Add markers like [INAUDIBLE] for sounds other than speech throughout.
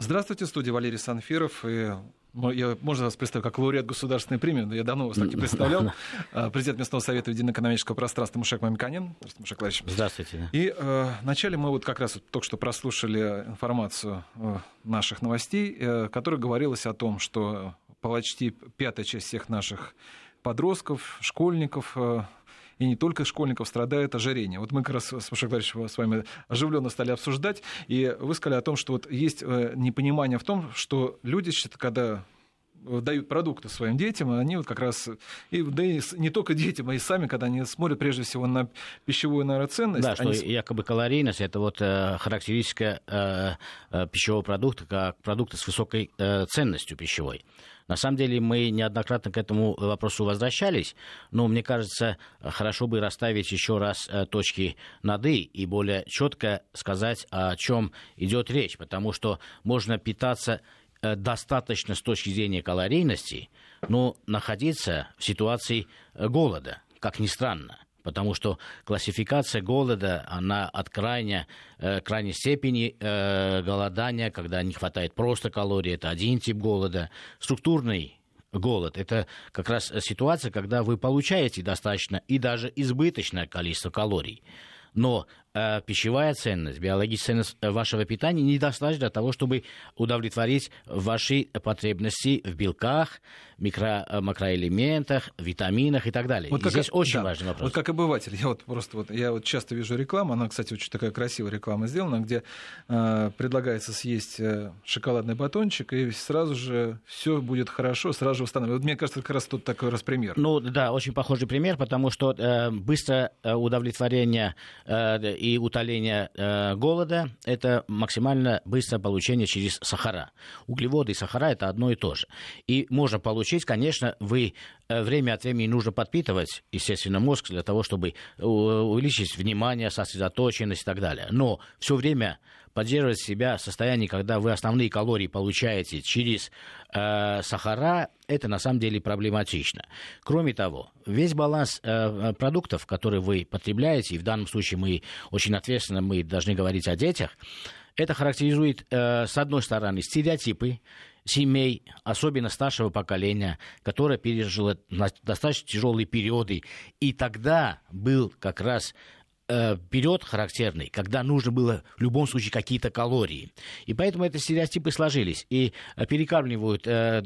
Здравствуйте, студия Валерий Санфиров. И я, можно вас представить как лауреат государственной премии, но я давно вас так не представлял. [LAUGHS] А, президент местного совета единоэкономического пространства Мушек Мамиканин. Здравствуйте, Мушек Владимирович. Здравствуйте. И э, вначале мы вот как раз вот только что прослушали информацию э, наших новостей, э, которая говорилась о том, что почти пятая часть всех наших подростков, школьников, э, и не только школьников страдает ожирение. Вот мы как раз с Машей с вами оживленно стали обсуждать, и вы сказали о том, что вот есть э, непонимание в том, что люди, когда дают продукты своим детям, они вот как раз, и, да и не только детям, а и сами, когда они смотрят прежде всего на пищевую, наверное, ценность. Да, они... что якобы калорийность – это вот э, характеристика э, э, пищевого продукта как продукта с высокой э, ценностью пищевой. На самом деле мы неоднократно к этому вопросу возвращались, но мне кажется, хорошо бы расставить еще раз э, точки над «и» и более четко сказать, о чем идет речь, потому что можно питаться достаточно с точки зрения калорийности, но находиться в ситуации э, голода, как ни странно потому что классификация голода, она от крайне, э, крайней степени э, голодания, когда не хватает просто калорий, это один тип голода. Структурный голод. Это как раз ситуация, когда вы получаете достаточно и даже избыточное количество калорий. Но э, пищевая ценность, биологическая ценность э, вашего питания недостаточно для того, чтобы удовлетворить ваши потребности в белках, микро, э, макроэлементах, витаминах и так далее. Вот и как, здесь очень да, важный вопрос. Вот как обыватель, я вот просто вот, я вот часто вижу рекламу, она, кстати, очень такая красивая реклама сделана, где э, предлагается съесть э, шоколадный батончик, и сразу же все будет хорошо, сразу же восстановится. Вот мне кажется, как раз тут такой раз пример. Ну да, очень похожий пример, потому что э, быстрое удовлетворение э, и утоление э, голода – это максимально быстрое получение через сахара. Углеводы и сахара – это одно и то же. И можно получить, конечно, вы э, время от времени нужно подпитывать, естественно, мозг для того, чтобы увеличить внимание, сосредоточенность и так далее. Но все время поддерживать себя в состоянии, когда вы основные калории получаете через э, сахара, это на самом деле проблематично. Кроме того, весь баланс э, продуктов, которые вы потребляете, и в данном случае мы очень ответственно мы должны говорить о детях, это характеризует, э, с одной стороны, стереотипы семей, особенно старшего поколения, которое пережило достаточно тяжелые периоды. И тогда был как раз э, период характерный, когда нужно было в любом случае какие-то калории. И поэтому эти стереотипы сложились. И э, перекармливают э,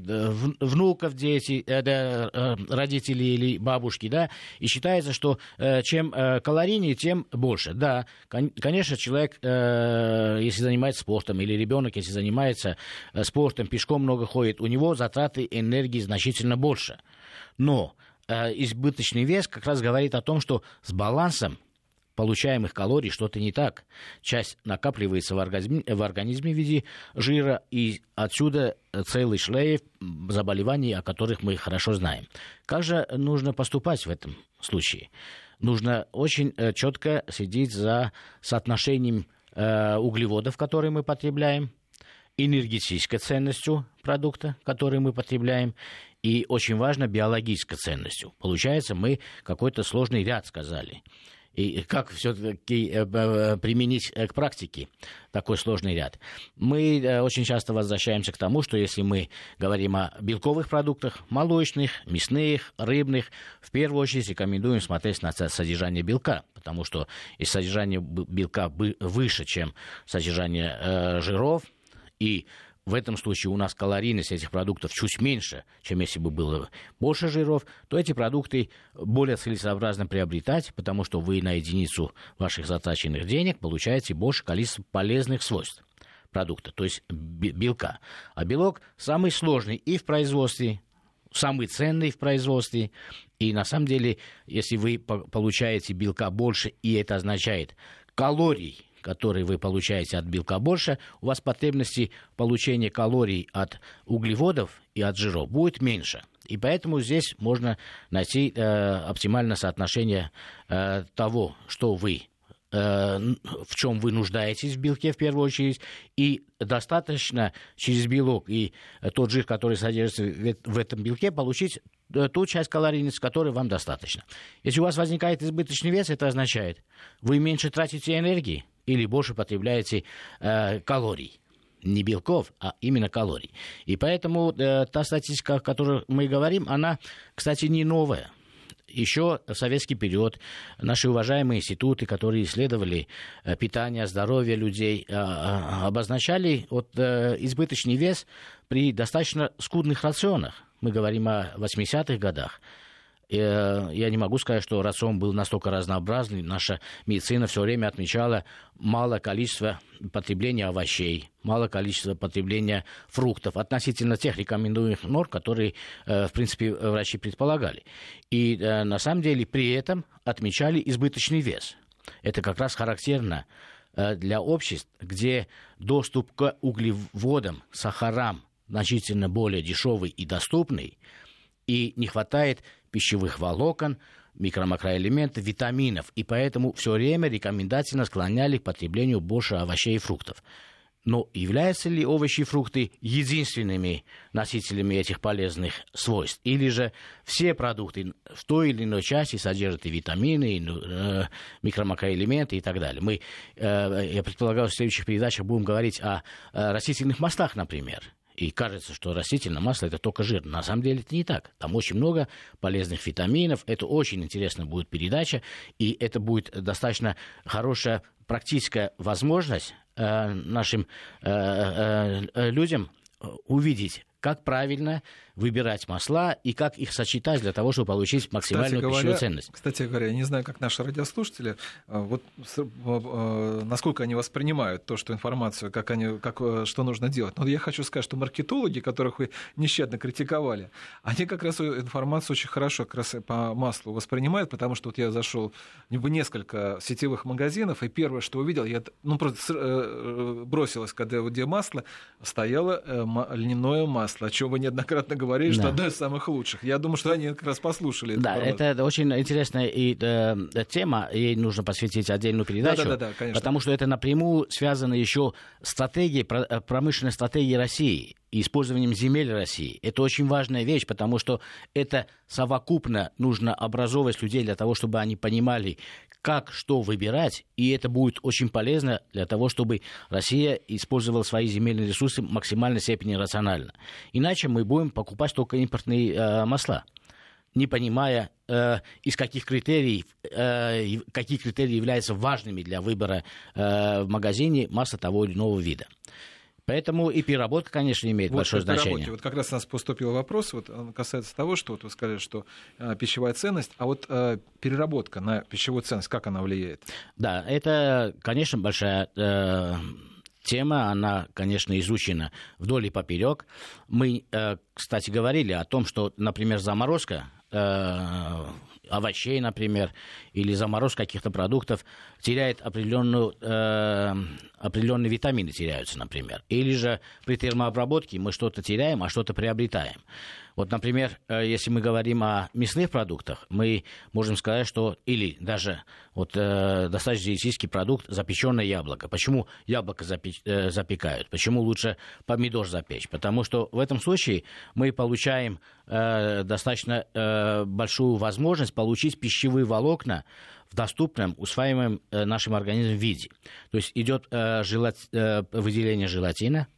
внуков дети, э, э, родители или бабушки, да, и считается, что э, чем э, калорийнее, тем больше. Да, кон- конечно, человек, э, если занимается спортом, или ребенок, если занимается э, спортом, пешком много ходит, у него затраты энергии значительно больше. Но э, избыточный вес как раз говорит о том, что с балансом получаемых калорий что-то не так. Часть накапливается в организме, в организме в виде жира, и отсюда целый шлейф заболеваний, о которых мы хорошо знаем. Как же нужно поступать в этом случае? Нужно очень э, четко следить за соотношением э, углеводов, которые мы потребляем, энергетической ценностью продукта, который мы потребляем, и очень важно биологической ценностью. Получается, мы какой-то сложный ряд сказали и как все-таки э, э, применить э, к практике такой сложный ряд. Мы очень часто возвращаемся к тому, что если мы говорим о белковых продуктах, молочных, мясных, рыбных, в первую очередь рекомендуем смотреть на содержание белка, потому что если содержание белка выше, чем содержание жиров, и в этом случае у нас калорийность этих продуктов чуть меньше, чем если бы было больше жиров, то эти продукты более целесообразно приобретать, потому что вы на единицу ваших затраченных денег получаете больше количества полезных свойств продукта, то есть белка. А белок самый сложный и в производстве, самый ценный в производстве. И на самом деле, если вы получаете белка больше, и это означает калорий который вы получаете от белка больше, у вас потребности получения калорий от углеводов и от жиров будет меньше. И поэтому здесь можно найти э, оптимальное соотношение э, того, что вы э, в чем вы нуждаетесь в белке в первую очередь, и достаточно через белок и тот жир, который содержится в этом белке, получить э, ту часть калорийности, которой вам достаточно. Если у вас возникает избыточный вес, это означает, вы меньше тратите энергии, или больше потребляете э, калорий. не белков, а именно калорий. И поэтому э, та статистика, о которой мы говорим, она, кстати, не новая еще в советский период наши уважаемые институты, которые исследовали э, питание, здоровье людей, э, обозначали вот, избыточный вес при достаточно скудных рационах. Мы говорим о 80-х годах. Э, я не могу сказать, что рацион был настолько разнообразный. Наша медицина все время отмечала малое количество потребления овощей, малое количество потребления фруктов относительно тех рекомендуемых норм, которые, э, в принципе, врачи предполагали. И э, на самом деле при этом отмечали избыточный вес. Это как раз характерно для обществ, где доступ к углеводам, сахарам значительно более дешевый и доступный, и не хватает пищевых волокон, микро-макроэлементов, витаминов. И поэтому все время рекомендательно склоняли к потреблению больше овощей и фруктов. Но являются ли овощи и фрукты единственными носителями этих полезных свойств? Или же все продукты в той или иной части содержат и витамины, и э, микромакроэлементы и так далее? Мы, э, я предполагаю, в следующих передачах будем говорить о, о растительных маслах, например. И кажется, что растительное масло это только жир. На самом деле это не так. Там очень много полезных витаминов. Это очень интересная будет передача. И это будет достаточно хорошая практическая возможность э, нашим э, э, э людям увидеть, как правильно выбирать масла и как их сочетать для того, чтобы получить максимальную кстати пищевую ценность. Кстати говоря, я не знаю, как наши радиослушатели, а, вот а, насколько они воспринимают то, что информацию, как они, как, э, что нужно делать. Но я хочу сказать, что маркетологи, которых вы нещадно критиковали, они как раз информацию очень хорошо как раз по маслу воспринимают, потому что вот я зашел в несколько сетевых магазинов, и первое, что увидел, я ну, просто э, э, бросилось, когда где масло, стояло льняное масло, о чем вы неоднократно говорили, да. что одно из самых лучших. Я думаю, что они как раз послушали. Да, это, это очень интересная и, э, тема, ей нужно посвятить отдельную передачу, да, да, да, да, конечно. потому что это напрямую связано еще с стратегией, э, промышленной стратегией России и использованием земель России. Это очень важная вещь, потому что это совокупно нужно образовывать людей для того, чтобы они понимали, как что выбирать, и это будет очень полезно для того, чтобы Россия использовала свои земельные ресурсы в максимальной степени рационально. Иначе мы будем покупать только импортные э, масла не понимая, э, из каких критерий, э, какие критерии являются важными для выбора э, в магазине масла того или иного вида. Поэтому и переработка, конечно, имеет вот большое значение. Вот как раз у нас поступил вопрос, вот он касается того, что вот вы сказали, что э, пищевая ценность, а вот э, переработка на пищевую ценность, как она влияет? Да, это, конечно, большая э, тема, она, конечно, изучена вдоль и поперек. Мы, э, кстати, говорили о том, что, например, заморозка э, овощей, например, или заморозка каких-то продуктов теряет определенную, э, определенные витамины теряются, например. Или же при термообработке мы что-то теряем, а что-то приобретаем. Вот, например, э, если мы говорим о мясных продуктах, мы можем сказать, что или даже вот э, достаточно диетический продукт запеченное яблоко. Почему яблоко запе- э, запекают? Почему лучше помидор запечь? Потому что в этом случае мы получаем э, достаточно э, большую возможность получить пищевые волокна в доступном, усваиваемом э, нашим организмом виде. То есть идет э, желат, э, выделение желатина,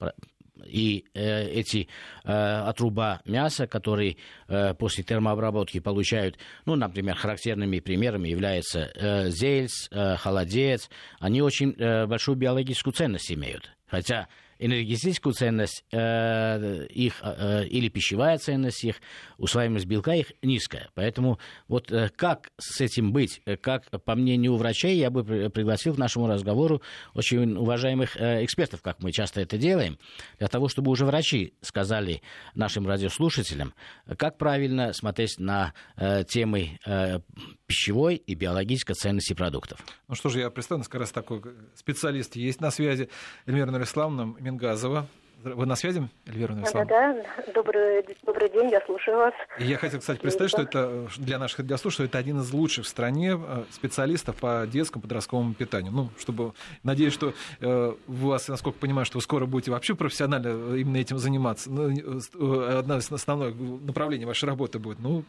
и э, эти э, отруба мяса, которые э, после термообработки получают, ну, например, характерными примерами являются э, зельц, холодец, они очень большую биологическую ценность имеют. Хотя энергетическую ценность э, их э, или пищевая ценность их, усваиваемость белка их низкая. Поэтому вот э, как с этим быть, э, как по мнению врачей, я бы пригласил к нашему разговору очень уважаемых э, экспертов, как мы часто это делаем, для того, чтобы уже врачи сказали нашим радиослушателям, как правильно смотреть на э, темы э, пищевой и биологической ценности продуктов. Ну что же, я представлю, как раз такой специалист есть на связи. Эльмира Нурисламовна Мингазова. Вы на связи, Эльвира Нурисламовна? Да, да. Добрый, добрый день, я слушаю вас. И я хотел, кстати, представить, что это для наших радиослушателей это один из лучших в стране э, специалистов по детскому подростковому питанию. Ну, чтобы, надеюсь, что э, у вас, насколько понимаю, что вы скоро будете вообще профессионально именно этим заниматься. Ну, э, одна из основных направлений вашей работы будет. Ну,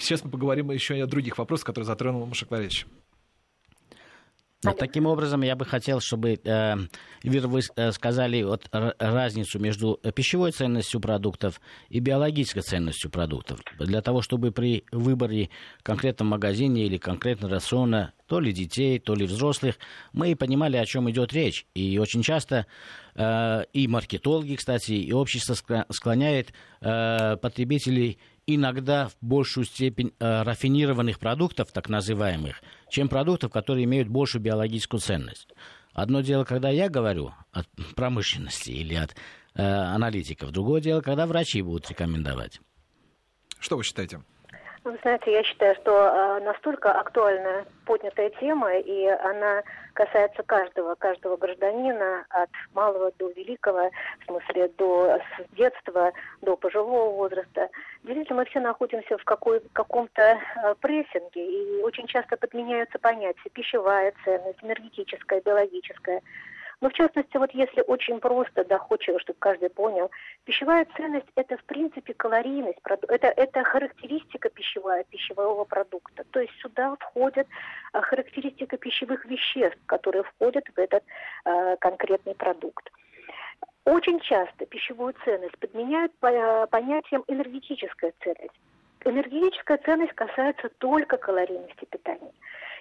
Сейчас мы поговорим еще и о других вопросах, которые затронул Машек Валерьевич. Вот таким образом, я бы хотел, чтобы, э, вы э, сказали вот, разницу между пищевой ценностью продуктов и биологической ценностью продуктов. Для того, чтобы при выборе конкретном магазине или конкретно рациона то ли детей, то ли взрослых, мы понимали, о чем идет речь. И очень часто э, и маркетологи, кстати, и общество склоняет э, потребителей иногда в большую степень э, рафинированных продуктов, так называемых, чем продуктов, которые имеют большую биологическую ценность. Одно дело, когда я говорю от промышленности или от э, аналитиков, другое дело, когда врачи будут рекомендовать. Что вы считаете? Вы знаете, я считаю, что э, настолько актуальная поднятая тема, и она касается каждого, каждого гражданина, от малого до великого, в смысле до детства до пожилого возраста. Действительно, мы все находимся в какой, каком-то э, прессинге, и очень часто подменяются понятия пищевая ценность, энергетическая, биологическая. Но в частности, вот если очень просто, доходчиво, чтобы каждый понял, пищевая ценность – это в принципе калорийность, это, это характеристика пищевая, пищевого продукта. То есть сюда входит а, характеристика пищевых веществ, которые входят в этот э, конкретный продукт. Очень часто пищевую ценность подменяют понятием энергетическая ценность. Энергетическая ценность касается только калорийности питания.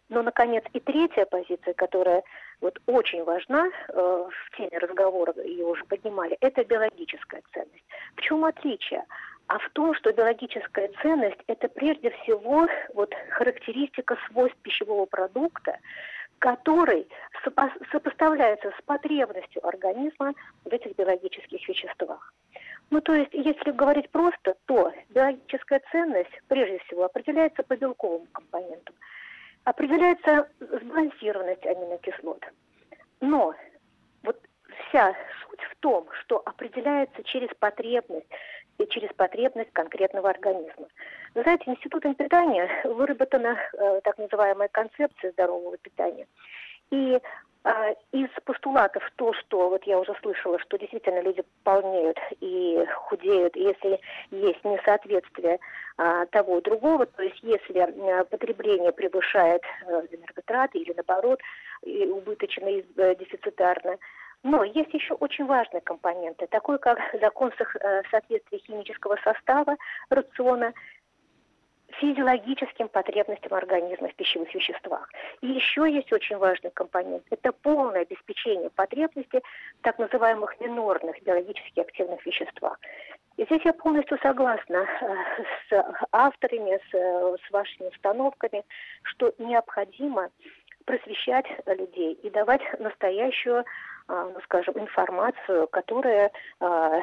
Но, наконец, и третья позиция, которая вот очень важна э, в теме разговора, ее уже поднимали, это биологическая ценность. В чем отличие? А в том, что биологическая ценность – это прежде всего вот, характеристика свойств пищевого продукта, который сопо- сопоставляется с потребностью организма в этих биологических веществах. Ну, то есть, если говорить просто, то биологическая ценность прежде всего определяется по белковым компонентам – определяется сбалансированность аминокислот. Но вот вся суть в том, что определяется через потребность и через потребность конкретного организма. Вы знаете, Институтом питания выработана э, так называемая концепция здорового питания. И из постулатов то, что вот я уже слышала, что действительно люди полнеют и худеют, если есть несоответствие а, того и другого, то есть если а, потребление превышает а, энерготраты или наоборот и убыточно и а, дефицитарно. Но есть еще очень важные компоненты, такой как [LAUGHS] закон соответствия химического состава рациона физиологическим потребностям организма в пищевых веществах. И еще есть очень важный компонент – это полное обеспечение потребностей в так называемых минорных биологически активных веществах. И здесь я полностью согласна э, с авторами, с, с вашими установками, что необходимо просвещать людей и давать настоящую скажем, информацию, которая э,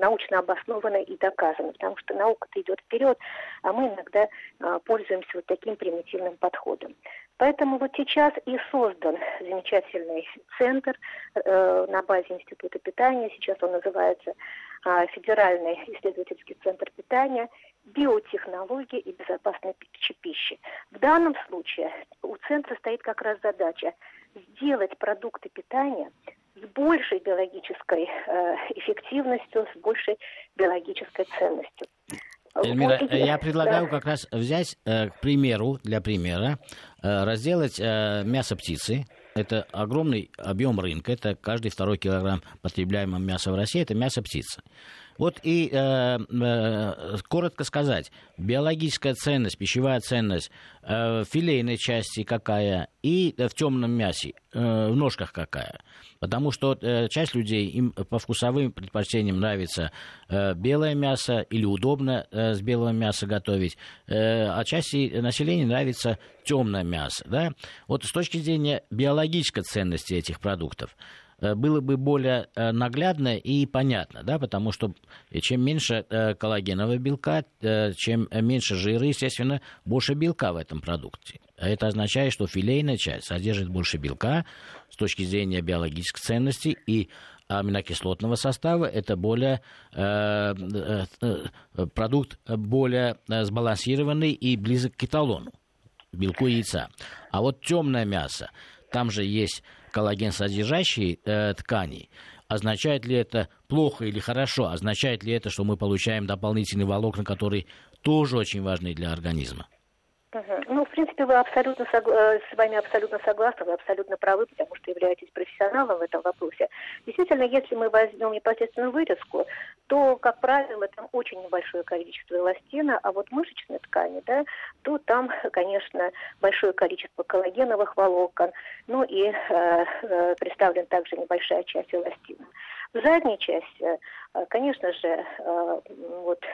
научно обоснована и доказана, потому что наука-то идет вперед, а мы иногда э, пользуемся вот таким примитивным подходом. Поэтому вот сейчас и создан замечательный центр э, на базе Института питания, сейчас он называется Федеральный исследовательский центр питания, биотехнологии и безопасной пищи. В данном случае у центра стоит как раз задача сделать продукты питания с большей биологической э, эффективностью, с большей биологической ценностью. Эльмира, вот, я предлагаю да. как раз взять, э, к примеру, для примера, э, разделать э, мясо птицы. Это огромный объем рынка, это каждый второй килограмм потребляемого мяса в России, это мясо птицы. Вот и э, э, коротко сказать, биологическая ценность, пищевая ценность э, филейной части какая и в темном мясе, э, в ножках какая. Потому что э, часть людей, им по вкусовым предпочтениям нравится э, белое мясо или удобно э, с белого мяса готовить, э, а части населения нравится темное мясо. Да? Вот с точки зрения биологической ценности этих продуктов, Э, было бы более э, наглядно и понятно, да, потому что чем меньше э, коллагенового белка, чем меньше жира, естественно, больше белка в этом продукте. Это означает, что филейная часть содержит больше белка с точки зрения биологической ценности и аминокислотного состава, это более э, э, продукт более сбалансированный и близок к эталону, белку яйца. А вот темное мясо, там же есть коллаген содержащие э, ткани, означает ли это плохо или хорошо? Означает ли это, что мы получаем дополнительные волокна, которые тоже очень важны для организма? Ну, в принципе, вы абсолютно согла- с вами абсолютно согласны, вы абсолютно правы, потому что являетесь профессионалом в этом вопросе. Действительно, если мы возьмем непосредственно вырезку, то, как правило, там очень небольшое количество эластина, а вот мышечной ткани, да, то там, конечно, большое количество коллагеновых волокон, ну и э, э, представлен также небольшая часть эластина. В задней части, э, конечно же, э, вот,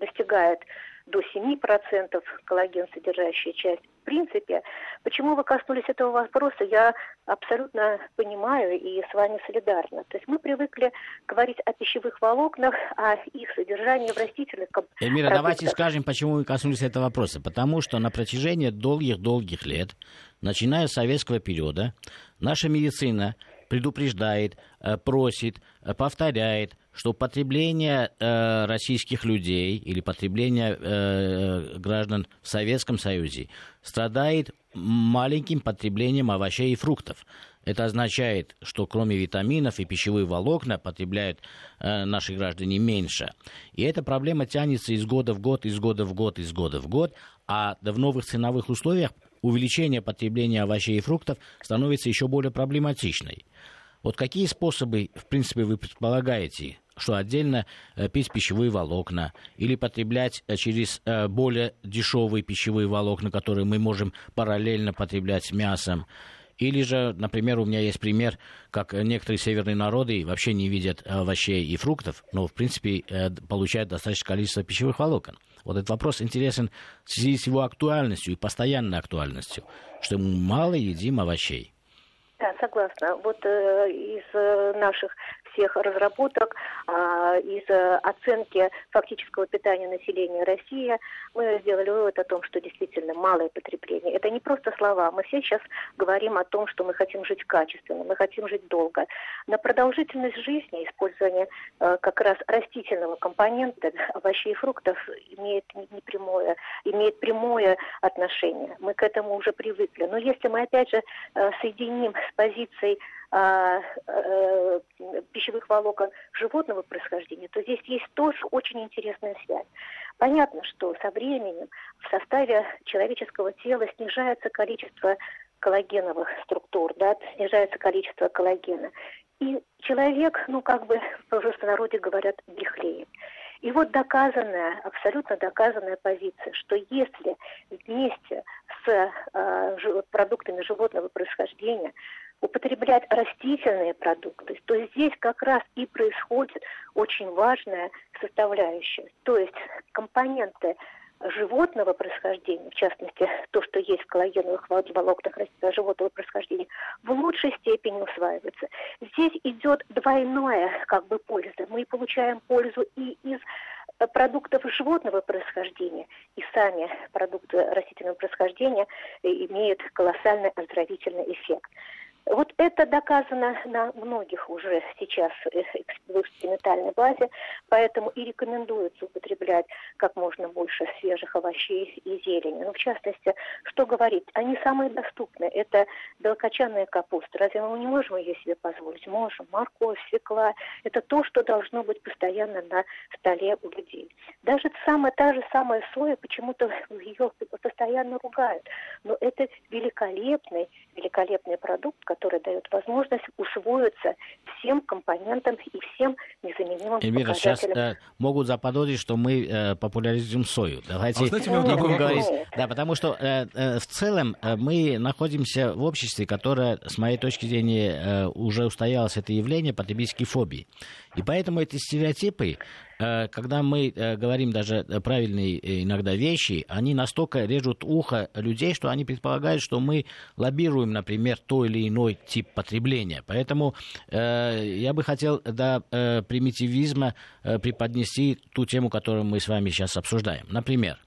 достигает до 7% коллаген содержащая часть. В принципе, почему вы коснулись этого вопроса, я абсолютно понимаю и с вами солидарна. То есть мы привыкли говорить о пищевых волокнах, о их содержании в растительных Эльмира, давайте скажем, почему мы коснулись этого вопроса. Потому что на протяжении долгих-долгих лет, начиная с советского периода, наша медицина предупреждает, э, просит, э, повторяет, что потребление э, российских людей или потребление э, граждан в Советском Союзе страдает маленьким потреблением овощей и фруктов. Это означает, что кроме витаминов и пищевые волокна потребляют э, наши граждане меньше. И эта проблема тянется из года в год, из года в год, из года в год. А в новых ценовых условиях увеличение потребления овощей и фруктов становится еще более проблематичной. Вот какие способы, в принципе, вы предполагаете, что отдельно э, пить пищевые волокна или потреблять э, через э, более дешевые пищевые волокна, которые мы можем параллельно потреблять мясом. Или же, например, у меня есть пример, как некоторые северные народы вообще не видят овощей и фруктов, но, в принципе, получают достаточное количество пищевых волокон. Вот этот вопрос интересен в связи с его актуальностью и постоянной актуальностью, что мы мало едим овощей. Да, согласна. Вот э, из э, наших всех разработок, а, из э, оценки фактического питания населения России мы сделали вывод о том, что действительно малое потребление. Это не просто слова. Мы все сейчас говорим о том, что мы хотим жить качественно, мы хотим жить долго. На продолжительность жизни использование э, как раз растительного компонента [LAUGHS] овощей и фруктов имеет не прямое, имеет прямое отношение. Мы к этому уже привыкли. Но если мы опять же э, соединим с позицией а, э, пищевых волокон животного происхождения, то здесь есть тоже очень интересная связь. Понятно, что со временем в составе человеческого тела снижается количество коллагеновых структур, да, снижается количество коллагена. И человек, ну, как бы в простонародье говорят, дряхлеет. И вот доказанная, абсолютно доказанная позиция, что если вместе с э, продуктами животного происхождения употреблять растительные продукты, то здесь как раз и происходит очень важная составляющая. То есть компоненты животного происхождения, в частности, то, что есть в коллагеновых волокнах животного происхождения, в лучшей степени усваивается. Здесь идет двойная как бы польза. Мы получаем пользу и из продуктов животного происхождения, и сами продукты растительного происхождения имеют колоссальный оздоровительный эффект. Вот это доказано на многих уже сейчас в экспериментальной базе, поэтому и рекомендуется употреблять как можно больше свежих овощей и зелени. Ну, в частности, что говорить, они самые доступные. Это белокочанная капуста. Разве мы не можем ее себе позволить? Можем. Морковь, свекла. Это то, что должно быть постоянно на столе у людей. Даже самая, та же самая соя, почему-то ее постоянно ругают. Но это великолепный, великолепный продукт, который дает возможность усвоиться всем компонентам и всем незаменимым Эльвира, показателям. сейчас э, могут заподозрить, что мы э, популяризируем сою. Давайте а знаете, нет, будем нет, говорить. нет. Да, потому что э, э, в целом э, мы находимся в обществе, которое, с моей точки зрения, э, уже устоялось это явление потребительской фобии. И поэтому эти стереотипы, когда мы э, говорим даже правильные э, иногда вещи, они настолько режут ухо людей, что они предполагают, что мы лоббируем, например, то или иной тип потребления. Поэтому я бы хотел до примитивизма преподнести ту тему, которую мы с вами сейчас обсуждаем. Например,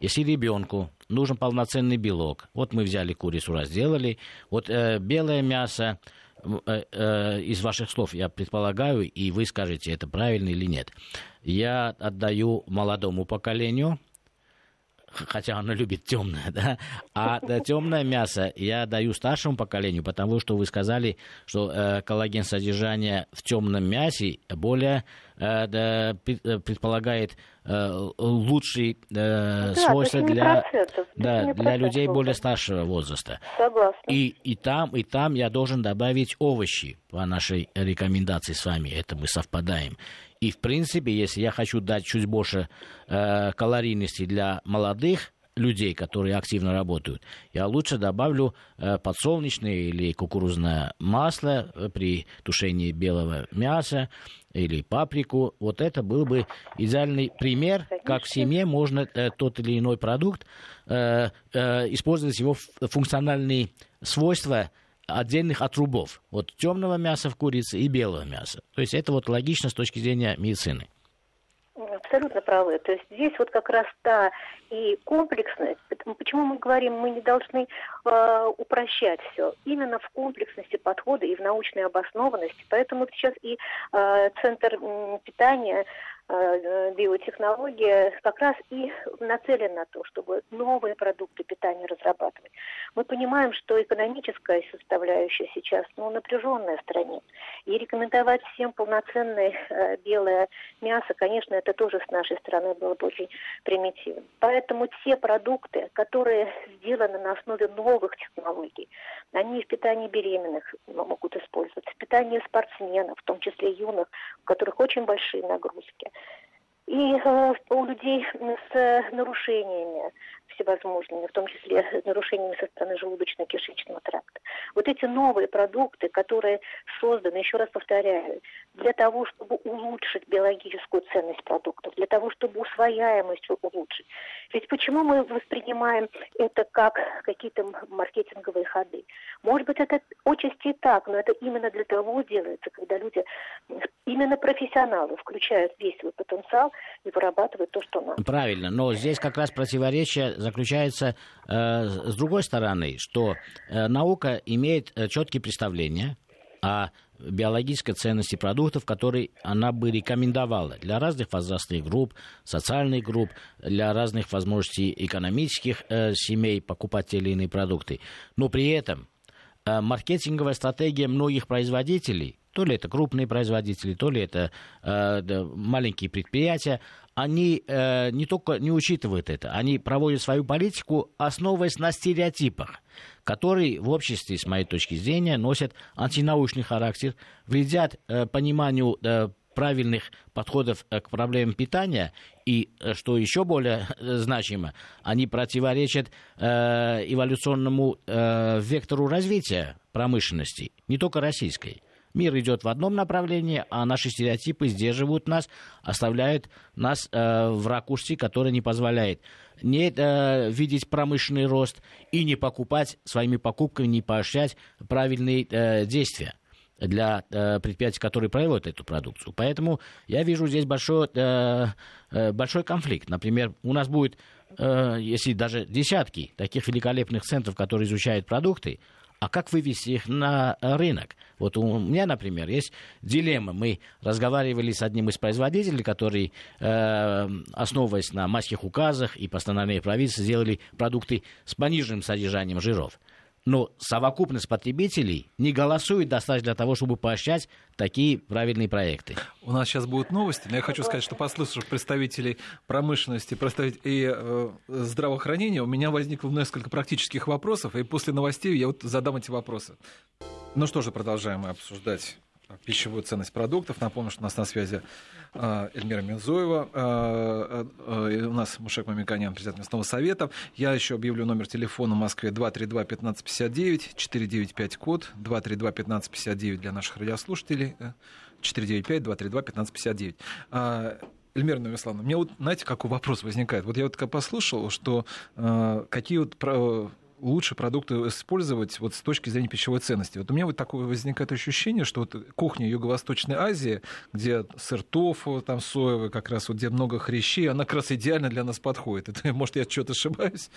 если ребенку нужен полноценный белок, вот мы взяли курицу, разделали, вот э, белое мясо, Э, э, из ваших слов я предполагаю, и вы скажете, это правильно или нет. Я отдаю молодому поколению, хотя оно любит темное, да, а да, темное мясо я даю старшему поколению, потому что вы сказали, что э, коллаген содержание в темном мясе более предполагает лучшие да, свойства для, да, для людей более старшего возраста. Согласна. И, и там, и там я должен добавить овощи по нашей рекомендации с вами. Это мы совпадаем. И, в принципе, если я хочу дать чуть больше э, калорийности для молодых людей, которые активно работают, я лучше добавлю э, подсолнечное или кукурузное масло э, при тушении белого мяса или паприку. Вот это был бы идеальный пример, как в семье можно э, тот или иной продукт э, э, использовать его функциональные свойства отдельных отрубов. Вот темного мяса в курице и белого мяса. То есть это вот логично с точки зрения медицины. Абсолютно правы. То есть здесь вот как раз та и комплексность. Почему мы говорим, мы не должны э, упрощать все. Именно в комплексности подхода и в научной обоснованности. Поэтому сейчас и э, Центр питания Э, биотехнология как раз и нацелена на то, чтобы новые продукты питания разрабатывать. Мы понимаем, что экономическая составляющая сейчас ну, напряженная в стране. И рекомендовать всем полноценное э, белое мясо, конечно, это тоже с нашей стороны было бы очень примитивно. Поэтому те продукты, которые сделаны на основе новых технологий, они в питании беременных могут использоваться, в питании спортсменов, в том числе юных, у которых очень большие нагрузки. И э, у людей с нарушениями всевозможными, в том числе нарушениями со стороны желудочно-кишечного тракта. Вот эти новые продукты, которые созданы, еще раз повторяю, для того, чтобы улучшить биологическую ценность продуктов, для того, чтобы усвояемость улучшить. Ведь почему мы воспринимаем это как какие-то маркетинговые ходы? Может быть, это отчасти и так, но это именно для того делается, когда люди, именно профессионалы, включают весь свой потенциал и вырабатывают то, что надо. Правильно, но здесь как раз противоречие заключается э, с другой стороны, что э, наука имеет э, четкие представления о биологической ценности продуктов, которые она бы рекомендовала для разных возрастных групп, социальных групп, для разных возможностей экономических э, семей покупать те или иные продукты. Но при этом э, маркетинговая стратегия многих производителей, то ли это крупные производители, то ли это э, маленькие предприятия, они э, не только не учитывают это, они проводят свою политику, основываясь на стереотипах, которые в обществе, с моей точки зрения, носят антинаучный характер, вредят э, пониманию э, правильных подходов э, к проблемам питания и, э, что еще более э, значимо, они противоречат э, эволюционному э, вектору развития промышленности, не только российской. Мир идет в одном направлении, а наши стереотипы сдерживают нас, оставляют нас э, в ракурсе, который не позволяет не э, видеть промышленный рост и не покупать своими покупками, не поощрять правильные э, действия для э, предприятий, которые производят эту продукцию. Поэтому я вижу здесь большой, э, э, большой конфликт. Например, у нас будет, э, если даже десятки таких великолепных центров, которые изучают продукты, а как вывести их на рынок? Вот у меня, например, есть дилемма. Мы разговаривали с одним из производителей, который, э, основываясь на майских указах и постановлениях правительства, сделали продукты с пониженным содержанием жиров но совокупность потребителей не голосует достаточно для того, чтобы поощрять такие правильные проекты. У нас сейчас будут новости, но я хочу сказать, что послушав представителей промышленности представителей и э, здравоохранения, у меня возникло несколько практических вопросов, и после новостей я вот задам эти вопросы. Ну что же, продолжаем обсуждать пищевую ценность продуктов. Напомню, что у нас на связи а, Эльмира Минзоева. А, а, у нас Мушек Мамиканян, президент местного совета. Я еще объявлю номер телефона в Москве 232-1559, 495 код, 232-1559 для наших радиослушателей, 495-232-1559. Эльмира Новиславовна, мне вот, знаете, какой вопрос возникает? Вот я вот послушал, что э, какие вот лучше продукты использовать вот с точки зрения пищевой ценности. Вот у меня вот такое возникает ощущение, что вот кухня Юго-Восточной Азии, где сыр тофу, там соевый, как раз вот где много хрящей, она как раз идеально для нас подходит. [LAUGHS] Это, может, я что-то ошибаюсь?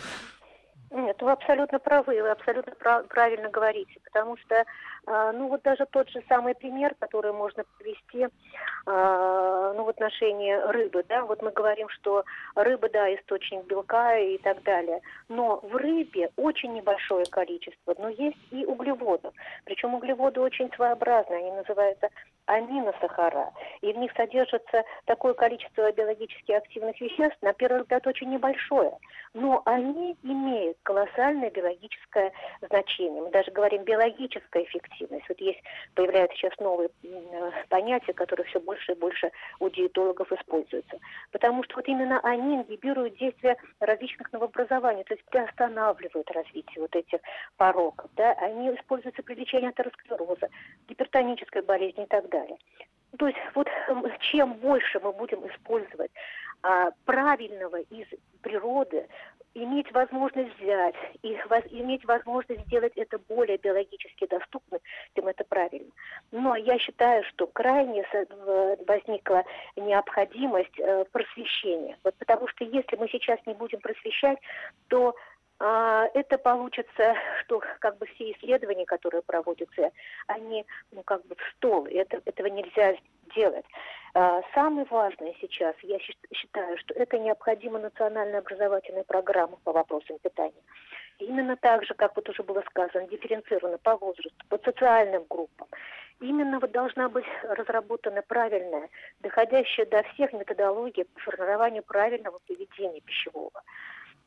Нет, вы абсолютно правы, вы абсолютно прав, правильно говорите, потому что, э, ну вот даже тот же самый пример, который можно привести, э, ну вот отношении рыбы, да, вот мы говорим, что рыба, да, источник белка и так далее, но в рыбе очень небольшое количество, но есть и углеводов, причем углеводы очень своеобразные, они называются аминосахара, и в них содержится такое количество биологически активных веществ, на первый взгляд, очень небольшое, но они имеют колоссальное биологическое значение. Мы даже говорим биологическая эффективность. Вот есть, появляются сейчас новые понятия, которые все больше и больше у диетологов используются. Потому что вот именно они ингибируют действие различных новообразований, то есть приостанавливают развитие вот этих пороков. Да? Они используются при лечении атеросклероза, гипертонической болезни и так далее. То есть вот чем больше мы будем использовать а, правильного из природы, иметь возможность взять и воз, иметь возможность сделать это более биологически доступным, тем это правильно. Но я считаю, что крайне возникла необходимость э, просвещения. Вот потому что если мы сейчас не будем просвещать, то а, это получится, что как бы все исследования, которые проводятся, они ну как бы в стол. Это, этого нельзя делать. А, самое важное сейчас, я считаю, что это необходима национальная образовательная программа по вопросам питания. Именно так же, как вот уже было сказано, дифференцировано по возрасту, по социальным группам. Именно вот должна быть разработана правильная, доходящая до всех методология по формированию правильного поведения пищевого.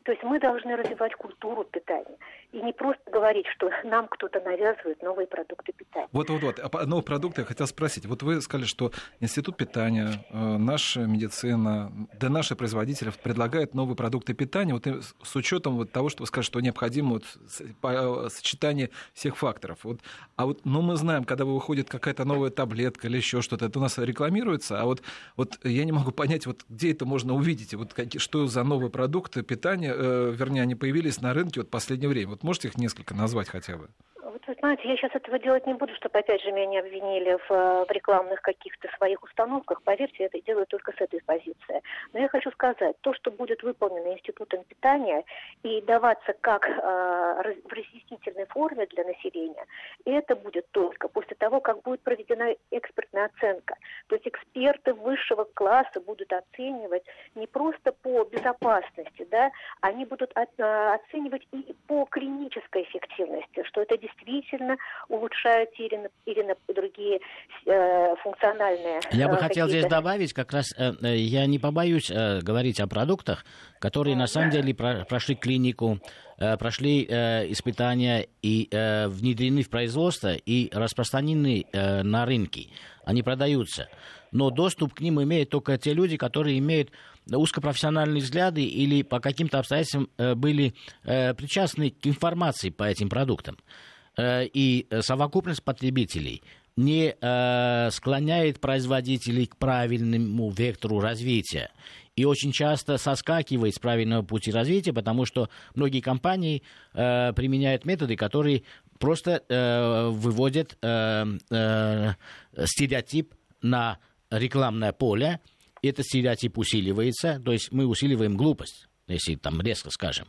То есть мы должны развивать культуру питания. И не просто говорить, что нам кто-то навязывает новые продукты питания. Вот-вот-вот. А по новых продуктах я хотел спросить. Вот вы сказали, что Институт питания, э, наша медицина, да наши производители предлагают новые продукты питания. Вот с учетом вот того, что вы сказали, что необходимо вот э, сочетание всех факторов. Вот, а вот, ну, мы знаем, когда выходит какая-то новая таблетка или еще что-то, это у нас рекламируется, а вот, вот я не могу понять, вот где это можно увидеть, вот какие, что за новые продукты питания, вернее, они появились на рынке вот в последнее время? Вот можете их несколько назвать хотя бы? Вы знаете, я сейчас этого делать не буду, чтобы опять же меня не обвинили в, в рекламных каких-то своих установках. Поверьте, я это делаю только с этой позиции. Но я хочу сказать, то, что будет выполнено Институтом питания и даваться как э, в разъяснительной форме для населения, это будет только после того, как будет проведена экспертная оценка. То есть эксперты высшего класса будут оценивать не просто по безопасности, да, они будут от, э, оценивать и по клинической эффективности, что это действительно действительно улучшают или, или другие э, функциональные. Я бы э, хотел здесь добавить, как раз э, э, я не побоюсь э, говорить о продуктах, которые на самом деле про, прошли клинику, э, прошли э, испытания и э, внедрены в производство и распространены э, на рынке. Они продаются. Но доступ к ним имеют только те люди, которые имеют узкопрофессиональные взгляды или по каким-то обстоятельствам были причастны к информации по этим продуктам. Э, и совокупность потребителей не э, склоняет производителей к правильному вектору развития. И очень часто соскакивает с правильного пути развития, потому что многие компании э, применяют методы, которые просто э, выводят э, э, стереотип на рекламное поле. Этот стереотип усиливается, то есть мы усиливаем глупость, если там резко скажем.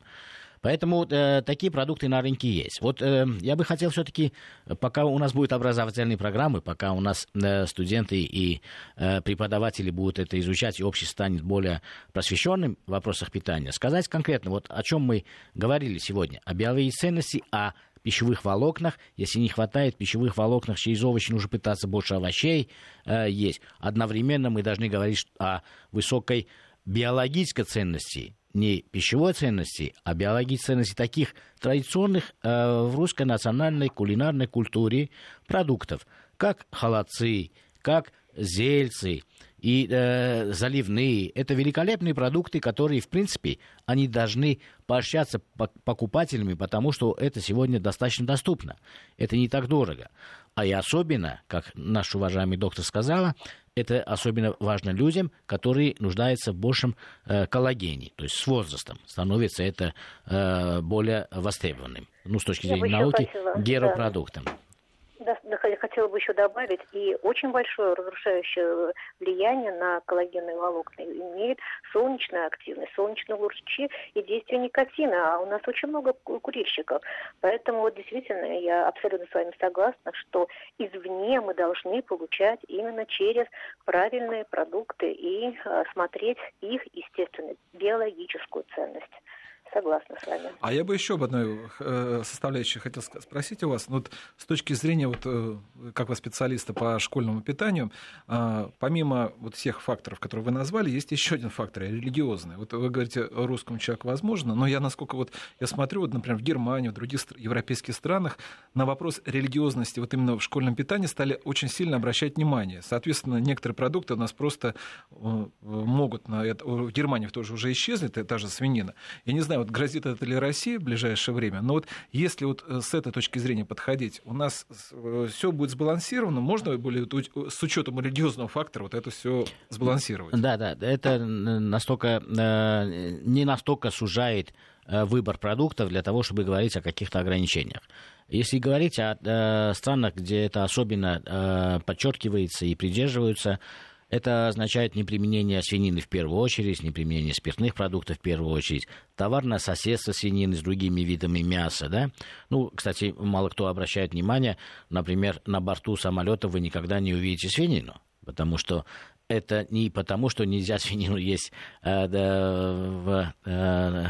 Поэтому э, такие продукты на рынке есть. Вот э, я бы хотел все-таки, пока у нас будут образовательные программы, пока у нас э, студенты и э, преподаватели будут это изучать, и общество станет более просвещенным в вопросах питания, сказать конкретно, вот о чем мы говорили сегодня, о биологии ценности, о пищевых волокнах. Если не хватает пищевых волокнах через овощи, нужно пытаться больше овощей э, есть. Одновременно мы должны говорить о высокой биологической ценности не пищевой ценности, а биологической ценности таких традиционных э, в русской национальной кулинарной культуре продуктов, как холодцы, как зельцы и э, заливные. Это великолепные продукты, которые, в принципе, они должны поощряться покупателями, потому что это сегодня достаточно доступно. Это не так дорого. А и особенно, как наш уважаемый доктор сказала, это особенно важно людям, которые нуждаются в большем э, коллагене. То есть с возрастом становится это э, более востребованным. Ну, с точки зрения науки, геропродуктом. Да. Да, хотела бы еще добавить, и очень большое разрушающее влияние на коллагенные волокна имеет солнечная активность, солнечные лучи и действие никотина. А у нас очень много курильщиков. Поэтому вот действительно я абсолютно с вами согласна, что извне мы должны получать именно через правильные продукты и э, смотреть их, естественно, биологическую ценность согласна с вами. А я бы еще об одной э, составляющей хотел спросить у вас. Ну, вот с точки зрения, вот, э, как вы специалиста по школьному питанию, а, помимо вот всех факторов, которые вы назвали, есть еще один фактор, религиозный. Вот вы говорите, русскому человеку возможно, но я, насколько вот я смотрю, вот, например, в Германии, в других европейских странах на вопрос религиозности вот именно в школьном питании стали очень сильно обращать внимание. Соответственно, некоторые продукты у нас просто э, могут на это... В Германии тоже уже исчезли, та же свинина. Я не знаю, вот грозит это ли России в ближайшее время, но вот если вот э, с этой точки зрения подходить, у нас э, все будет сбалансировано, можно более с учетом религиозного фактора вот это все сбалансировать? Да, да, это настолько, э, не настолько сужает выбор продуктов для того, чтобы говорить о каких-то ограничениях. Если говорить о странах, где это особенно подчеркивается и придерживаются, это означает неприменение свинины в первую очередь, неприменение спиртных продуктов в первую очередь, товарное соседство свинины с другими видами мяса. Да? Ну, кстати, мало кто обращает внимание, например, на борту самолета вы никогда не увидите свинину, потому что это не потому, что нельзя [LAUGHS] свинину есть э, да, в, э,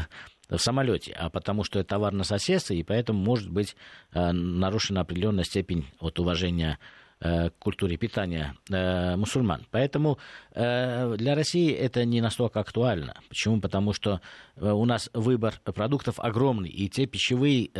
в самолете, а потому что это товар на соседство, и поэтому может быть э, нарушена определенная степень от уважения Э, культуре питания э, мусульман. Поэтому э, для России это не настолько актуально. Почему? Потому что у нас выбор продуктов огромный, и те пищевые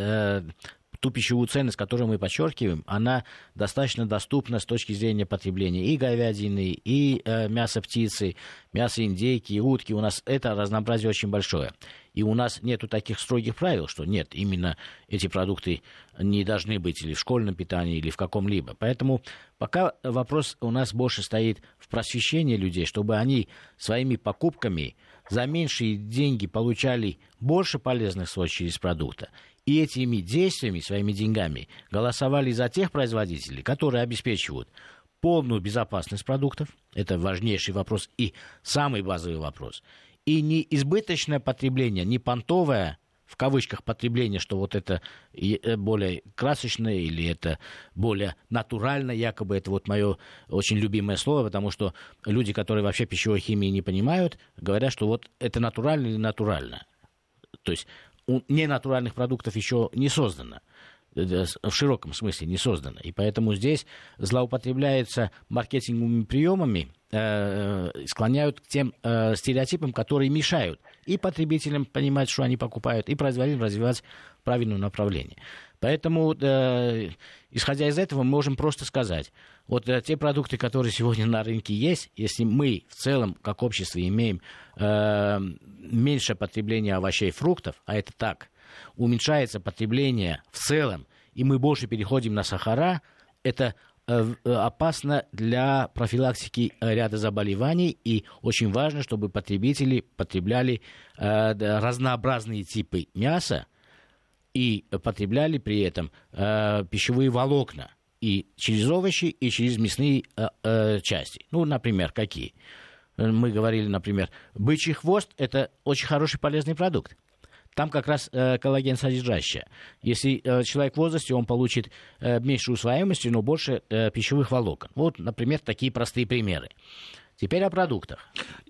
ту пищевую ценность, которую мы подчеркиваем, она достаточно доступна с точки зрения потребления и говядины, и э, мяса птицы, мяса индейки, утки. У нас это разнообразие очень большое. И у нас нет таких строгих правил, что нет, именно эти продукты не должны быть или в школьном питании, или в каком-либо. Поэтому пока вопрос у нас больше стоит в просвещении людей, чтобы они своими покупками за меньшие деньги получали больше полезных свойств через продукта. И этими действиями, своими деньгами, голосовали за тех производителей, которые обеспечивают полную безопасность продуктов. Это важнейший вопрос и самый базовый вопрос – и не избыточное потребление, не понтовое, в кавычках, потребление, что вот это э, более красочное или это более натурально, якобы это вот мое очень любимое слово, потому что люди, которые вообще пищевой химии не понимают, говорят, что вот это натурально или натурально. То есть ненатуральных продуктов еще не создано в широком смысле не создано. И поэтому здесь злоупотребляется маркетинговыми приемами, э, склоняют к тем э, стереотипам, которые мешают и потребителям понимать, что они покупают, и производителям развивать правильное направление. Поэтому, э, исходя из этого, мы можем просто сказать, вот э, те продукты, которые сегодня на рынке есть, если мы в целом, как общество, имеем э, меньше потребления овощей и фруктов, а это так, уменьшается потребление в целом, и мы больше переходим на сахара, это э, э, опасно для профилактики ряда заболеваний, и очень важно, чтобы потребители потребляли э, разнообразные типы мяса и потребляли при этом пищевые волокна и через овощи, и через мясные части. Ну, например, какие? Мы говорили, например, бычий хвост – это очень хороший полезный продукт там как раз э, коллаген содержащее. Если э, человек в возрасте, он получит э, меньше усвояемости, но больше э, пищевых волокон. Вот, например, такие простые примеры. Теперь о продуктах.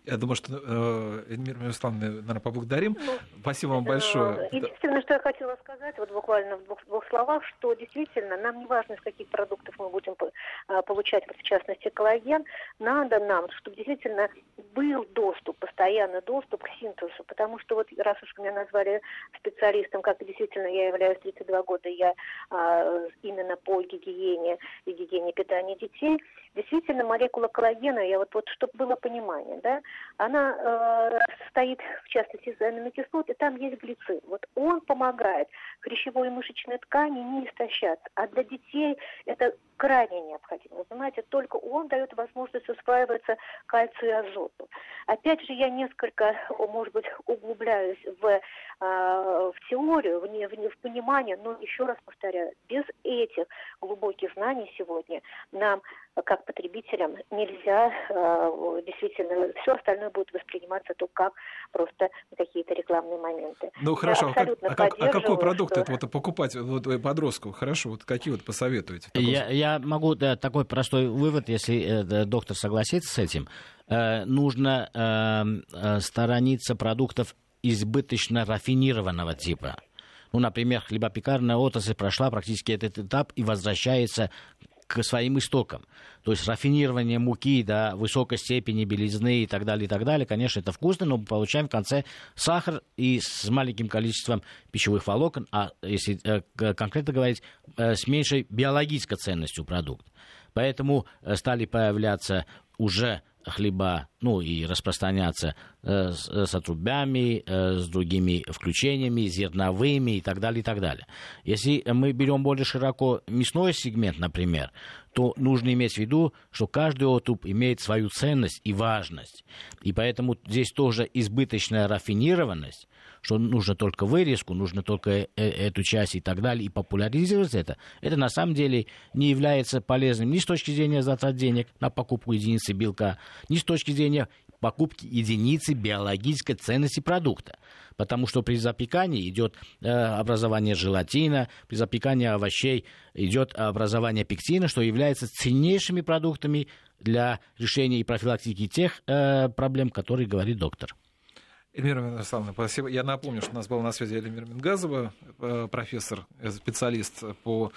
Я думаю, что э, Эльмир Мирославовна, наверное, поблагодарим. Ну, Спасибо вам большое. Единственное, что я хотела сказать, вот буквально в двух, двух словах, что действительно нам не важно, из каких продуктов мы будем э, получать, вот, в частности, коллаген, надо нам, чтобы действительно был доступ, постоянный доступ к синтезу, потому что вот раз уж меня назвали специалистом, как действительно я являюсь 32 года, я э, именно по гигиене и гигиене питания детей, действительно молекула коллагена, я вот, вот чтобы было понимание, да, она э, состоит, в частности, из аминокислот, и там есть глицин. Вот он помогает хрящевой и мышечной ткани не истощаться. А для детей это крайне необходим. Вы понимаете, только он дает возможность усваиваться кальцию и азоту. Опять же, я несколько, может быть, углубляюсь в, а, в теорию, в, не, в, в понимание, но еще раз повторяю, без этих глубоких знаний сегодня нам как потребителям нельзя э, действительно все остальное будет восприниматься только как просто какие-то рекламные моменты. Ну хорошо, а, как, а, как, а какой продукт что... это вот покупать вот, подростку? Хорошо, вот какие вот посоветуете? Я, я могу да, такой простой вывод, если э, доктор согласится с этим. Э, нужно э, э, сторониться продуктов избыточно рафинированного типа. Ну, например, хлебопекарная отрасль прошла практически этот этап и возвращается к своим истокам. То есть рафинирование муки до высокой степени белизны и так далее, и так далее, конечно, это вкусно, но мы получаем в конце сахар и с маленьким количеством пищевых волокон, а если э, конкретно говорить, э, с меньшей биологической ценностью продукта. Поэтому э, стали появляться уже хлеба, ну и распространяться э, с, с отрубями, э, с другими включениями, зерновыми и так далее, и так далее. Если мы берем более широко мясной сегмент, например, то нужно иметь в виду, что каждый отруб имеет свою ценность и важность. И поэтому здесь тоже избыточная рафинированность что нужно только вырезку, нужно только э, эту часть и так далее, и популяризировать это, это на самом деле не является полезным ни с точки зрения затрат денег на покупку единицы белка, ни с точки зрения покупки единицы биологической ценности продукта. Потому что при запекании идет э, образование желатина, при запекании овощей идет образование пектина, что является ценнейшими продуктами для решения и профилактики тех э, проблем, которые говорит доктор. Эльмира Мирославовна, спасибо. Я напомню, что у нас была на связи Эльмира Мингазова, э, профессор, э, специалист по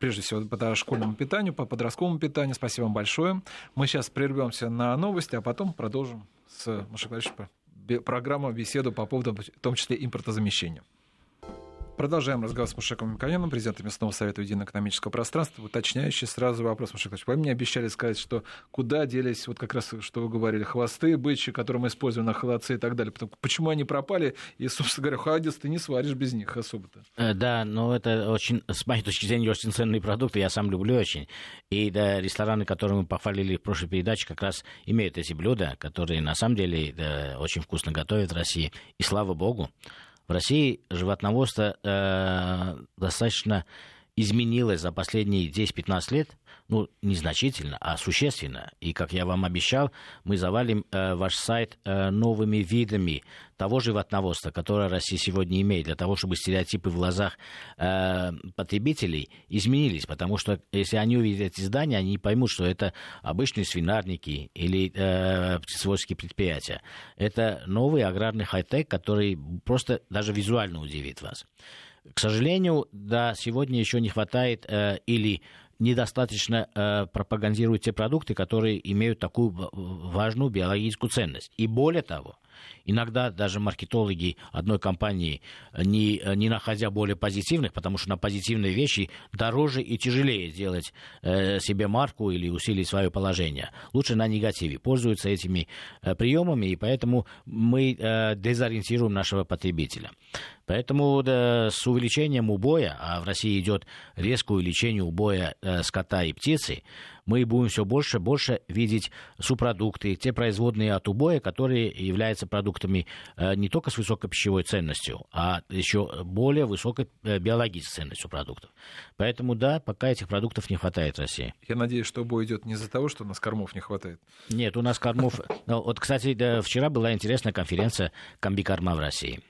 прежде всего по школьному питанию, по подростковому питанию. Спасибо вам большое. Мы сейчас прервемся на новости, а потом продолжим с Машей программу, беседу по поводу, в том числе, импортозамещения. Продолжаем разговор с Мушеком Микояном, президентом Местного совета единого экономического пространства. Уточняющий сразу вопрос, Мушек Вы мне обещали сказать, что куда делись, вот как раз, что вы говорили, хвосты бычьи, которые мы используем на холодце и так далее. Почему они пропали? И, собственно говоря, холодец ты не сваришь без них особо-то. Э, да, но это очень, с моей точки зрения, очень ценные продукты. Я сам люблю очень. И да, рестораны, которые мы похвалили в прошлой передаче, как раз имеют эти блюда, которые на самом деле да, очень вкусно готовят в России. И слава богу, в России животноводство э, достаточно изменилось за последние 10-15 лет, ну, незначительно, а существенно. И, как я вам обещал, мы завалим э, ваш сайт э, новыми видами того животноводства, которое Россия сегодня имеет, для того, чтобы стереотипы в глазах э, потребителей изменились. Потому что, если они увидят эти здания, они поймут, что это обычные свинарники или э, птицеводческие предприятия. Это новый аграрный хай-тек, который просто даже визуально удивит вас. К сожалению, да, сегодня еще не хватает э, или недостаточно э, пропагандируют те продукты, которые имеют такую важную биологическую ценность. И более того, Иногда даже маркетологи одной компании, не, не находя более позитивных, потому что на позитивные вещи дороже и тяжелее сделать э, себе марку или усилить свое положение. Лучше на негативе. Пользуются этими э, приемами, и поэтому мы э, дезориентируем нашего потребителя. Поэтому да, с увеличением убоя, а в России идет резкое увеличение убоя э, скота и птицы, мы будем все больше и больше видеть субпродукты, те производные от убоя, которые являются продуктами э, не только с высокой пищевой ценностью, а еще более высокой э, биологической ценностью продуктов. Поэтому да, пока этих продуктов не хватает в России. Я надеюсь, что убой идет не из-за того, что у нас кормов не хватает. Нет, у нас кормов... [LAUGHS] Ну, вот, кстати, вчера была интересная конференция комбикорма в России.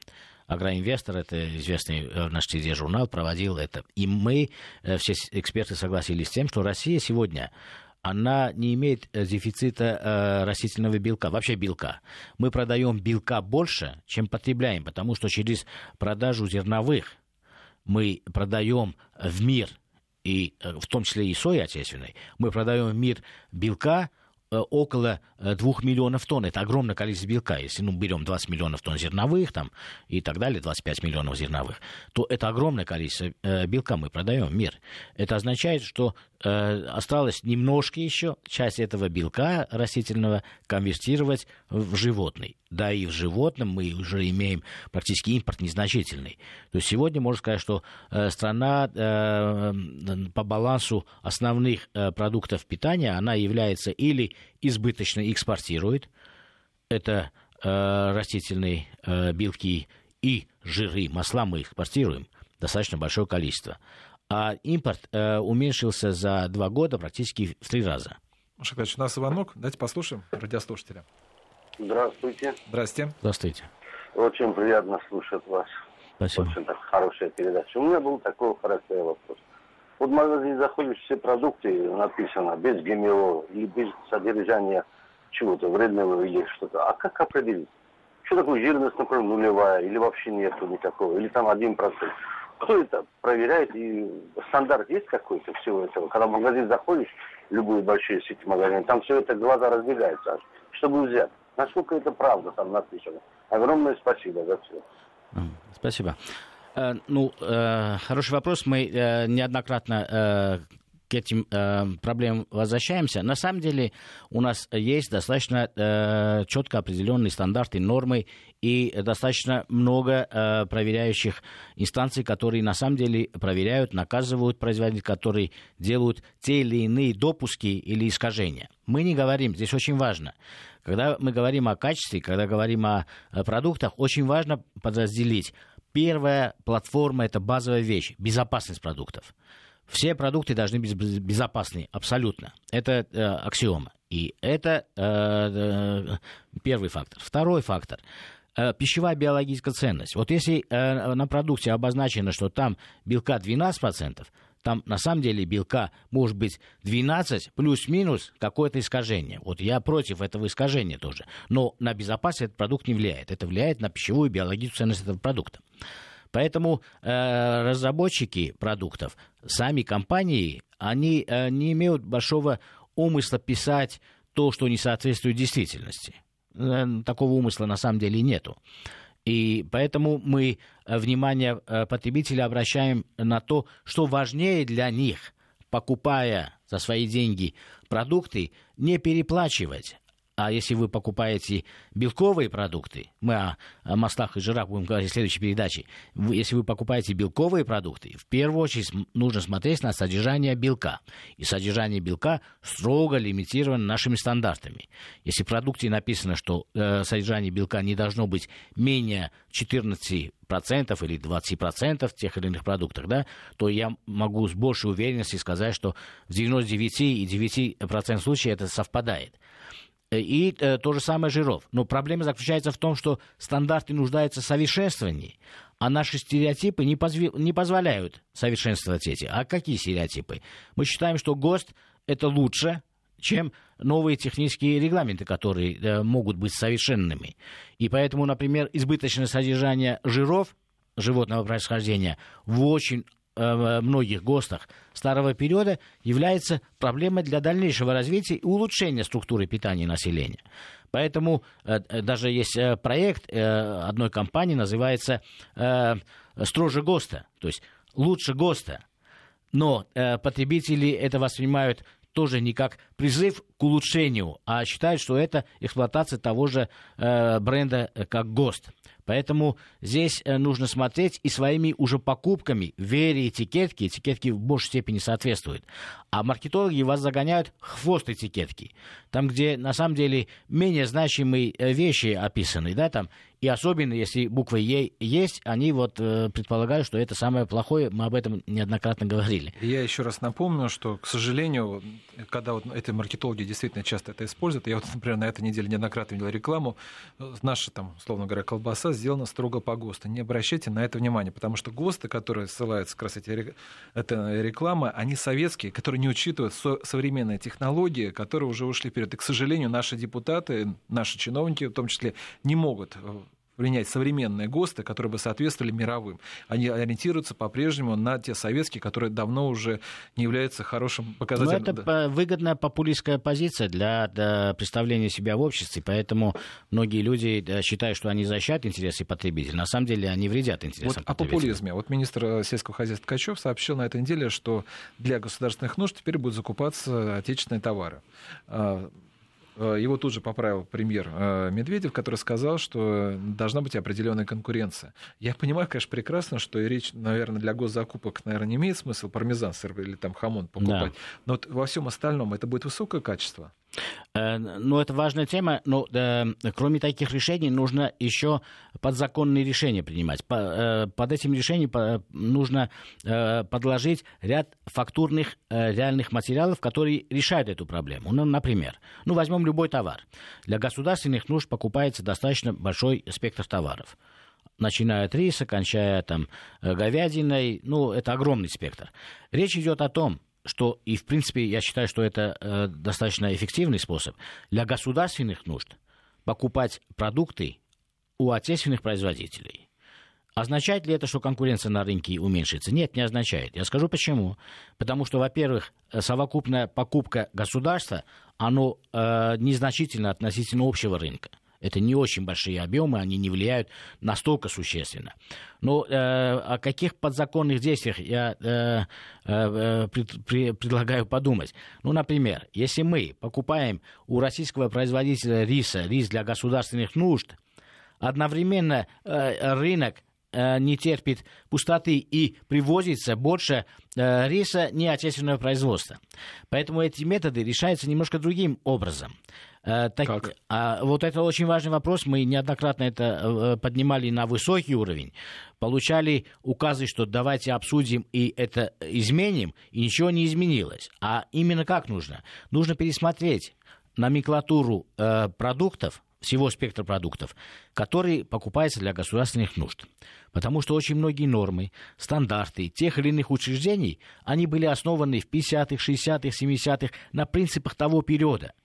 Агроинвестор, это известный э, наш журнал, проводил это. И мы, э, все эксперты, согласились с тем, что Россия сегодня она не имеет э, дефицита растительного белка, вообще белка. Мы продаем белка больше, чем потребляем, потому что через продажу зерновых мы продаем в мир, и в том числе и сои отечественной, мы продаем в мир белка Э, около 2 э, миллионов тонн. Это огромное количество белка. Если ну, берем 20 миллионов тонн зерновых там, и так далее, 25 миллионов зерновых, то это огромное количество э, белка мы продаем в мир. Это означает, что э, осталось немножко еще часть этого белка растительного конвертировать в животный. Да и в животном мы уже имеем практически импорт незначительный. То есть сегодня можно сказать, что э, страна э, по балансу основных э, продуктов питания, она является или избыточно экспортирует. Это э, растительные э, белки и жиры, масла мы экспортируем достаточно большое количество. А импорт э, уменьшился за два года практически в три раза. Шакович, у нас звонок. Давайте послушаем радиослушателя. Здравствуйте. Здравствуйте. Здравствуйте. Очень приятно слушать вас. Спасибо. Очень так, хорошая передача. У меня был такой характер вопрос. Вот в магазин заходишь, все продукты написано без ГМО или без содержания чего-то вредного или что-то. А как определить? Что такое жирность, например, нулевая, или вообще нету никакого, или там один процент. Кто это проверяет? И стандарт есть какой-то всего этого? Когда в магазин заходишь, любые большие сети магазинов, там все это глаза разбегаются, чтобы взять. Насколько это правда там написано? Огромное спасибо за все. Спасибо. Э, ну, э, хороший вопрос. Мы э, неоднократно к этим проблемам возвращаемся. На самом деле у нас есть достаточно четко определенные стандарты, нормы и достаточно много проверяющих инстанций, которые на самом деле проверяют, наказывают производителей, которые делают те или иные допуски или искажения. Мы не говорим, здесь очень важно, когда мы говорим о качестве, когда говорим о продуктах, очень важно подразделить Первая платформа – это базовая вещь, безопасность продуктов. Все продукты должны быть безопасны, абсолютно. Это э, аксиома. И это э, э, первый фактор. Второй фактор э, пищевая биологическая ценность. Вот если э, на продукте обозначено, что там белка 12%, там на самом деле белка может быть 12 плюс-минус какое-то искажение. Вот я против этого искажения тоже. Но на безопасность этот продукт не влияет. Это влияет на пищевую биологическую ценность этого продукта. Поэтому э, разработчики продуктов, сами компании, они э, не имеют большого умысла писать то, что не соответствует действительности. Э, такого умысла на самом деле нету. И поэтому мы э, внимание э, потребителя обращаем на то, что важнее для них, покупая за свои деньги продукты, не переплачивать, а если вы покупаете белковые продукты, мы о, маслах и жирах будем говорить в следующей передаче, если вы покупаете белковые продукты, в первую очередь нужно смотреть на содержание белка. И содержание белка строго лимитировано нашими стандартами. Если в продукте написано, что э, содержание белка не должно быть менее 14 процентов или 20 процентов тех или иных продуктах, да, то я могу с большей уверенностью сказать, что в 99,9% случаев это совпадает. Э, и э, то же самое жиров. Но проблема заключается в том, что стандарты нуждаются в совершенствовании, а наши стереотипы не, позв... не позволяют совершенствовать эти. А какие стереотипы? Мы считаем, что ГОСТ это лучше, чем новые технические регламенты, которые э, могут быть совершенными. И поэтому, например, избыточное содержание жиров животного происхождения в очень многих ГОСТах старого периода является проблемой для дальнейшего развития и улучшения структуры питания населения. Поэтому э, э, даже есть проект одной компании, называется «Строже ГОСТа», то есть «Лучше ГОСТа». Но потребители это воспринимают тоже не как призыв к улучшению, а считают, что это эксплуатация того же бренда, как ГОСТ. Поэтому здесь э, нужно смотреть и своими уже покупками, вере этикетки, этикетки в большей степени соответствуют. А маркетологи вас загоняют хвост этикетки. Там, где на самом деле менее значимые э, вещи описаны, да, там и особенно, если буквы Е есть, они вот э, предполагают, что это самое плохое. Мы об этом неоднократно говорили. Я еще раз напомню, что, к сожалению, когда вот эти маркетологи действительно часто это используют, я вот, [LAUGHS] например, на этой неделе неоднократно видел рекламу, наша там, условно говоря, колбаса сделана строго по ГОСТу. Не обращайте на это внимание, потому что ГОСТы, которые ссылаются как раз эти это рекламы, они советские, которые не учитывают со- современные технологии, которые уже ушли вперед. И, к сожалению, наши депутаты, наши чиновники в том числе не могут э, принять современные ГОСТы, которые бы соответствовали мировым. Они ориентируются по-прежнему на те советские, которые давно уже не являются хорошим показателем. Но это выгодная популистская позиция для, для представления себя в обществе, поэтому многие люди считают, что они защищают интересы потребителей. На самом деле они вредят интересам вот потребителей. О популизме. Вот министр сельского хозяйства Ткачев сообщил на этой неделе, что для государственных нужд теперь будут закупаться отечественные товары. Э, его тут же поправил премьер э, Медведев, который сказал, что должна быть определенная конкуренция. Я понимаю, конечно, прекрасно, что и речь, наверное, для госзакупок, наверное, не имеет смысла пармезан сыр или там хамон покупать. Да. Но вот во всем остальном это будет высокое качество. Э, ну, это важная тема, но э, кроме таких решений нужно еще подзаконные решения принимать. По, э, под этим решением нужно э, подложить ряд фактурных реальных материалов, которые решают эту проблему. Ну, например, ну, возьмем любой товар. Для государственных нужд покупается достаточно большой спектр товаров начиная от риса, кончая там говядиной, ну, это огромный спектр. Речь идет о том, что, и в принципе, я считаю, что это э, достаточно эффективный способ для государственных нужд покупать продукты у отечественных производителей. Означает ли это, что конкуренция на рынке уменьшится? Нет, не означает. Я скажу почему. Потому что, во-первых, совокупная покупка государства, оно э, незначительно относительно общего рынка. Это не очень большие объемы, они не влияют настолько существенно. Но э, о каких подзаконных действиях я э, э, пред, при, предлагаю подумать? Ну, например, если мы покупаем у российского производителя риса рис для государственных нужд, одновременно э, рынок э, не терпит пустоты и привозится больше э, риса неотечественного производства. Поэтому эти методы решаются немножко другим образом. Э, так, как? А, вот это очень важный вопрос. Мы неоднократно это э, поднимали на высокий уровень. Получали указы, что давайте обсудим и это изменим, и ничего не изменилось. А именно как нужно? Нужно пересмотреть номенклатуру э, продуктов, всего спектра продуктов, которые покупаются для государственных нужд. Потому что очень многие нормы, стандарты тех или иных учреждений, они были основаны в 50-х, 60-х, 70-х на принципах того периода –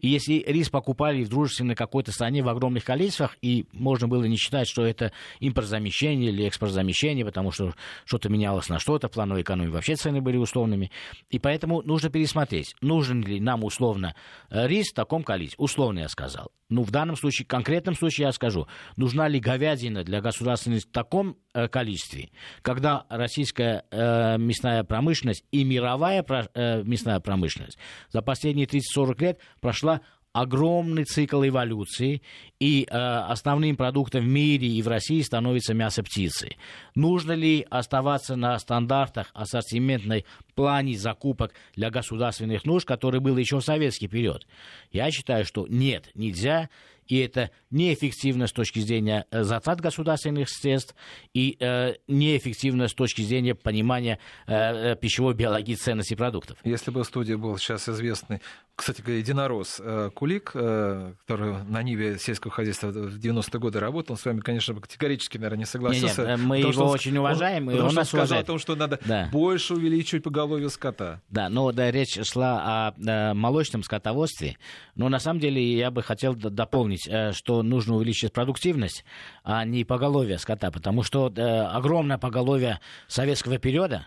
и если рис покупали в дружественной какой-то стране в огромных количествах, и можно было не считать, что это импортзамещение или экспортзамещение, потому что что-то менялось на что-то, в плановой вообще цены были условными. И поэтому нужно пересмотреть, нужен ли нам условно э, рис в таком количестве. Условно я сказал. Ну, в данном случае, в конкретном случае я скажу, нужна ли говядина для государственности в таком э, количестве, когда российская э, мясная промышленность и мировая про, э, мясная промышленность за последние 30-40 лет прошла огромный цикл эволюции, и э, основным продуктом в мире и в России становится мясо птицы. Нужно ли оставаться на стандартах ассортиментной плане закупок для государственных нужд, который был еще в советский период? Я считаю, что нет, нельзя и это неэффективно с точки зрения э, затрат государственных средств и э, неэффективно с точки зрения понимания э, э пищевой биологии ценности продуктов. Если бы в студии был сейчас известный, кстати говоря, единорос э, Кулик, э, который на Ниве сельского хозяйства в 90-е годы работал, он с вами, конечно, категорически, наверное, не согласился. Нет, нет, мы его он, очень уважаем, он, и он нас сказал уважает. о том, что надо да. больше увеличивать поголовье скота. Да, но да, речь шла о, о молочном скотоводстве, но на самом деле я бы хотел дополнить говорить, э, что нужно увеличить продуктивность, а не поголовье скота, потому что э, огромное поголовье советского периода,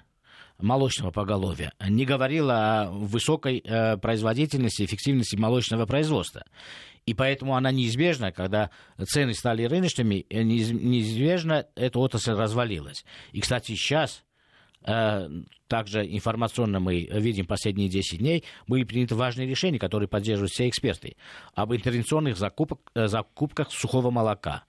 молочного поголовья, не говорило о высокой э, производительности, эффективности молочного производства. И поэтому она неизбежна, когда цены стали рыночными, неизбежно эта отрасль развалилась. И, кстати, сейчас также информационно мы видим последние 10 дней, были приняты важные решения, которые поддерживают все эксперты, об интервенционных закупок, э, закупках сухого молока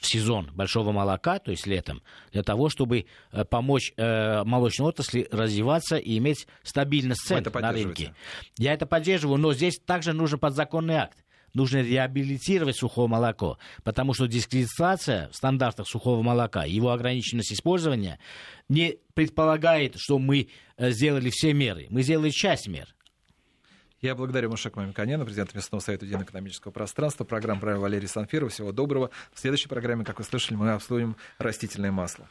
в сезон большого молока, то есть летом, для того, чтобы э, помочь э, молочной отрасли развиваться и иметь стабильность цен на рынке. Я это поддерживаю, но здесь также нужен подзаконный акт нужно реабилитировать сухое молоко, потому что дискредитация в стандартах сухого молока, его ограниченность использования не предполагает, что мы э, сделали все меры. Мы сделали часть мер. Я благодарю Мушек Мамиканяна, президента Местного совета Едино-экономического пространства. Программа «Правил» Валерий Санфиров. Всего доброго. В следующей программе, как вы слышали, мы обсудим растительное масло.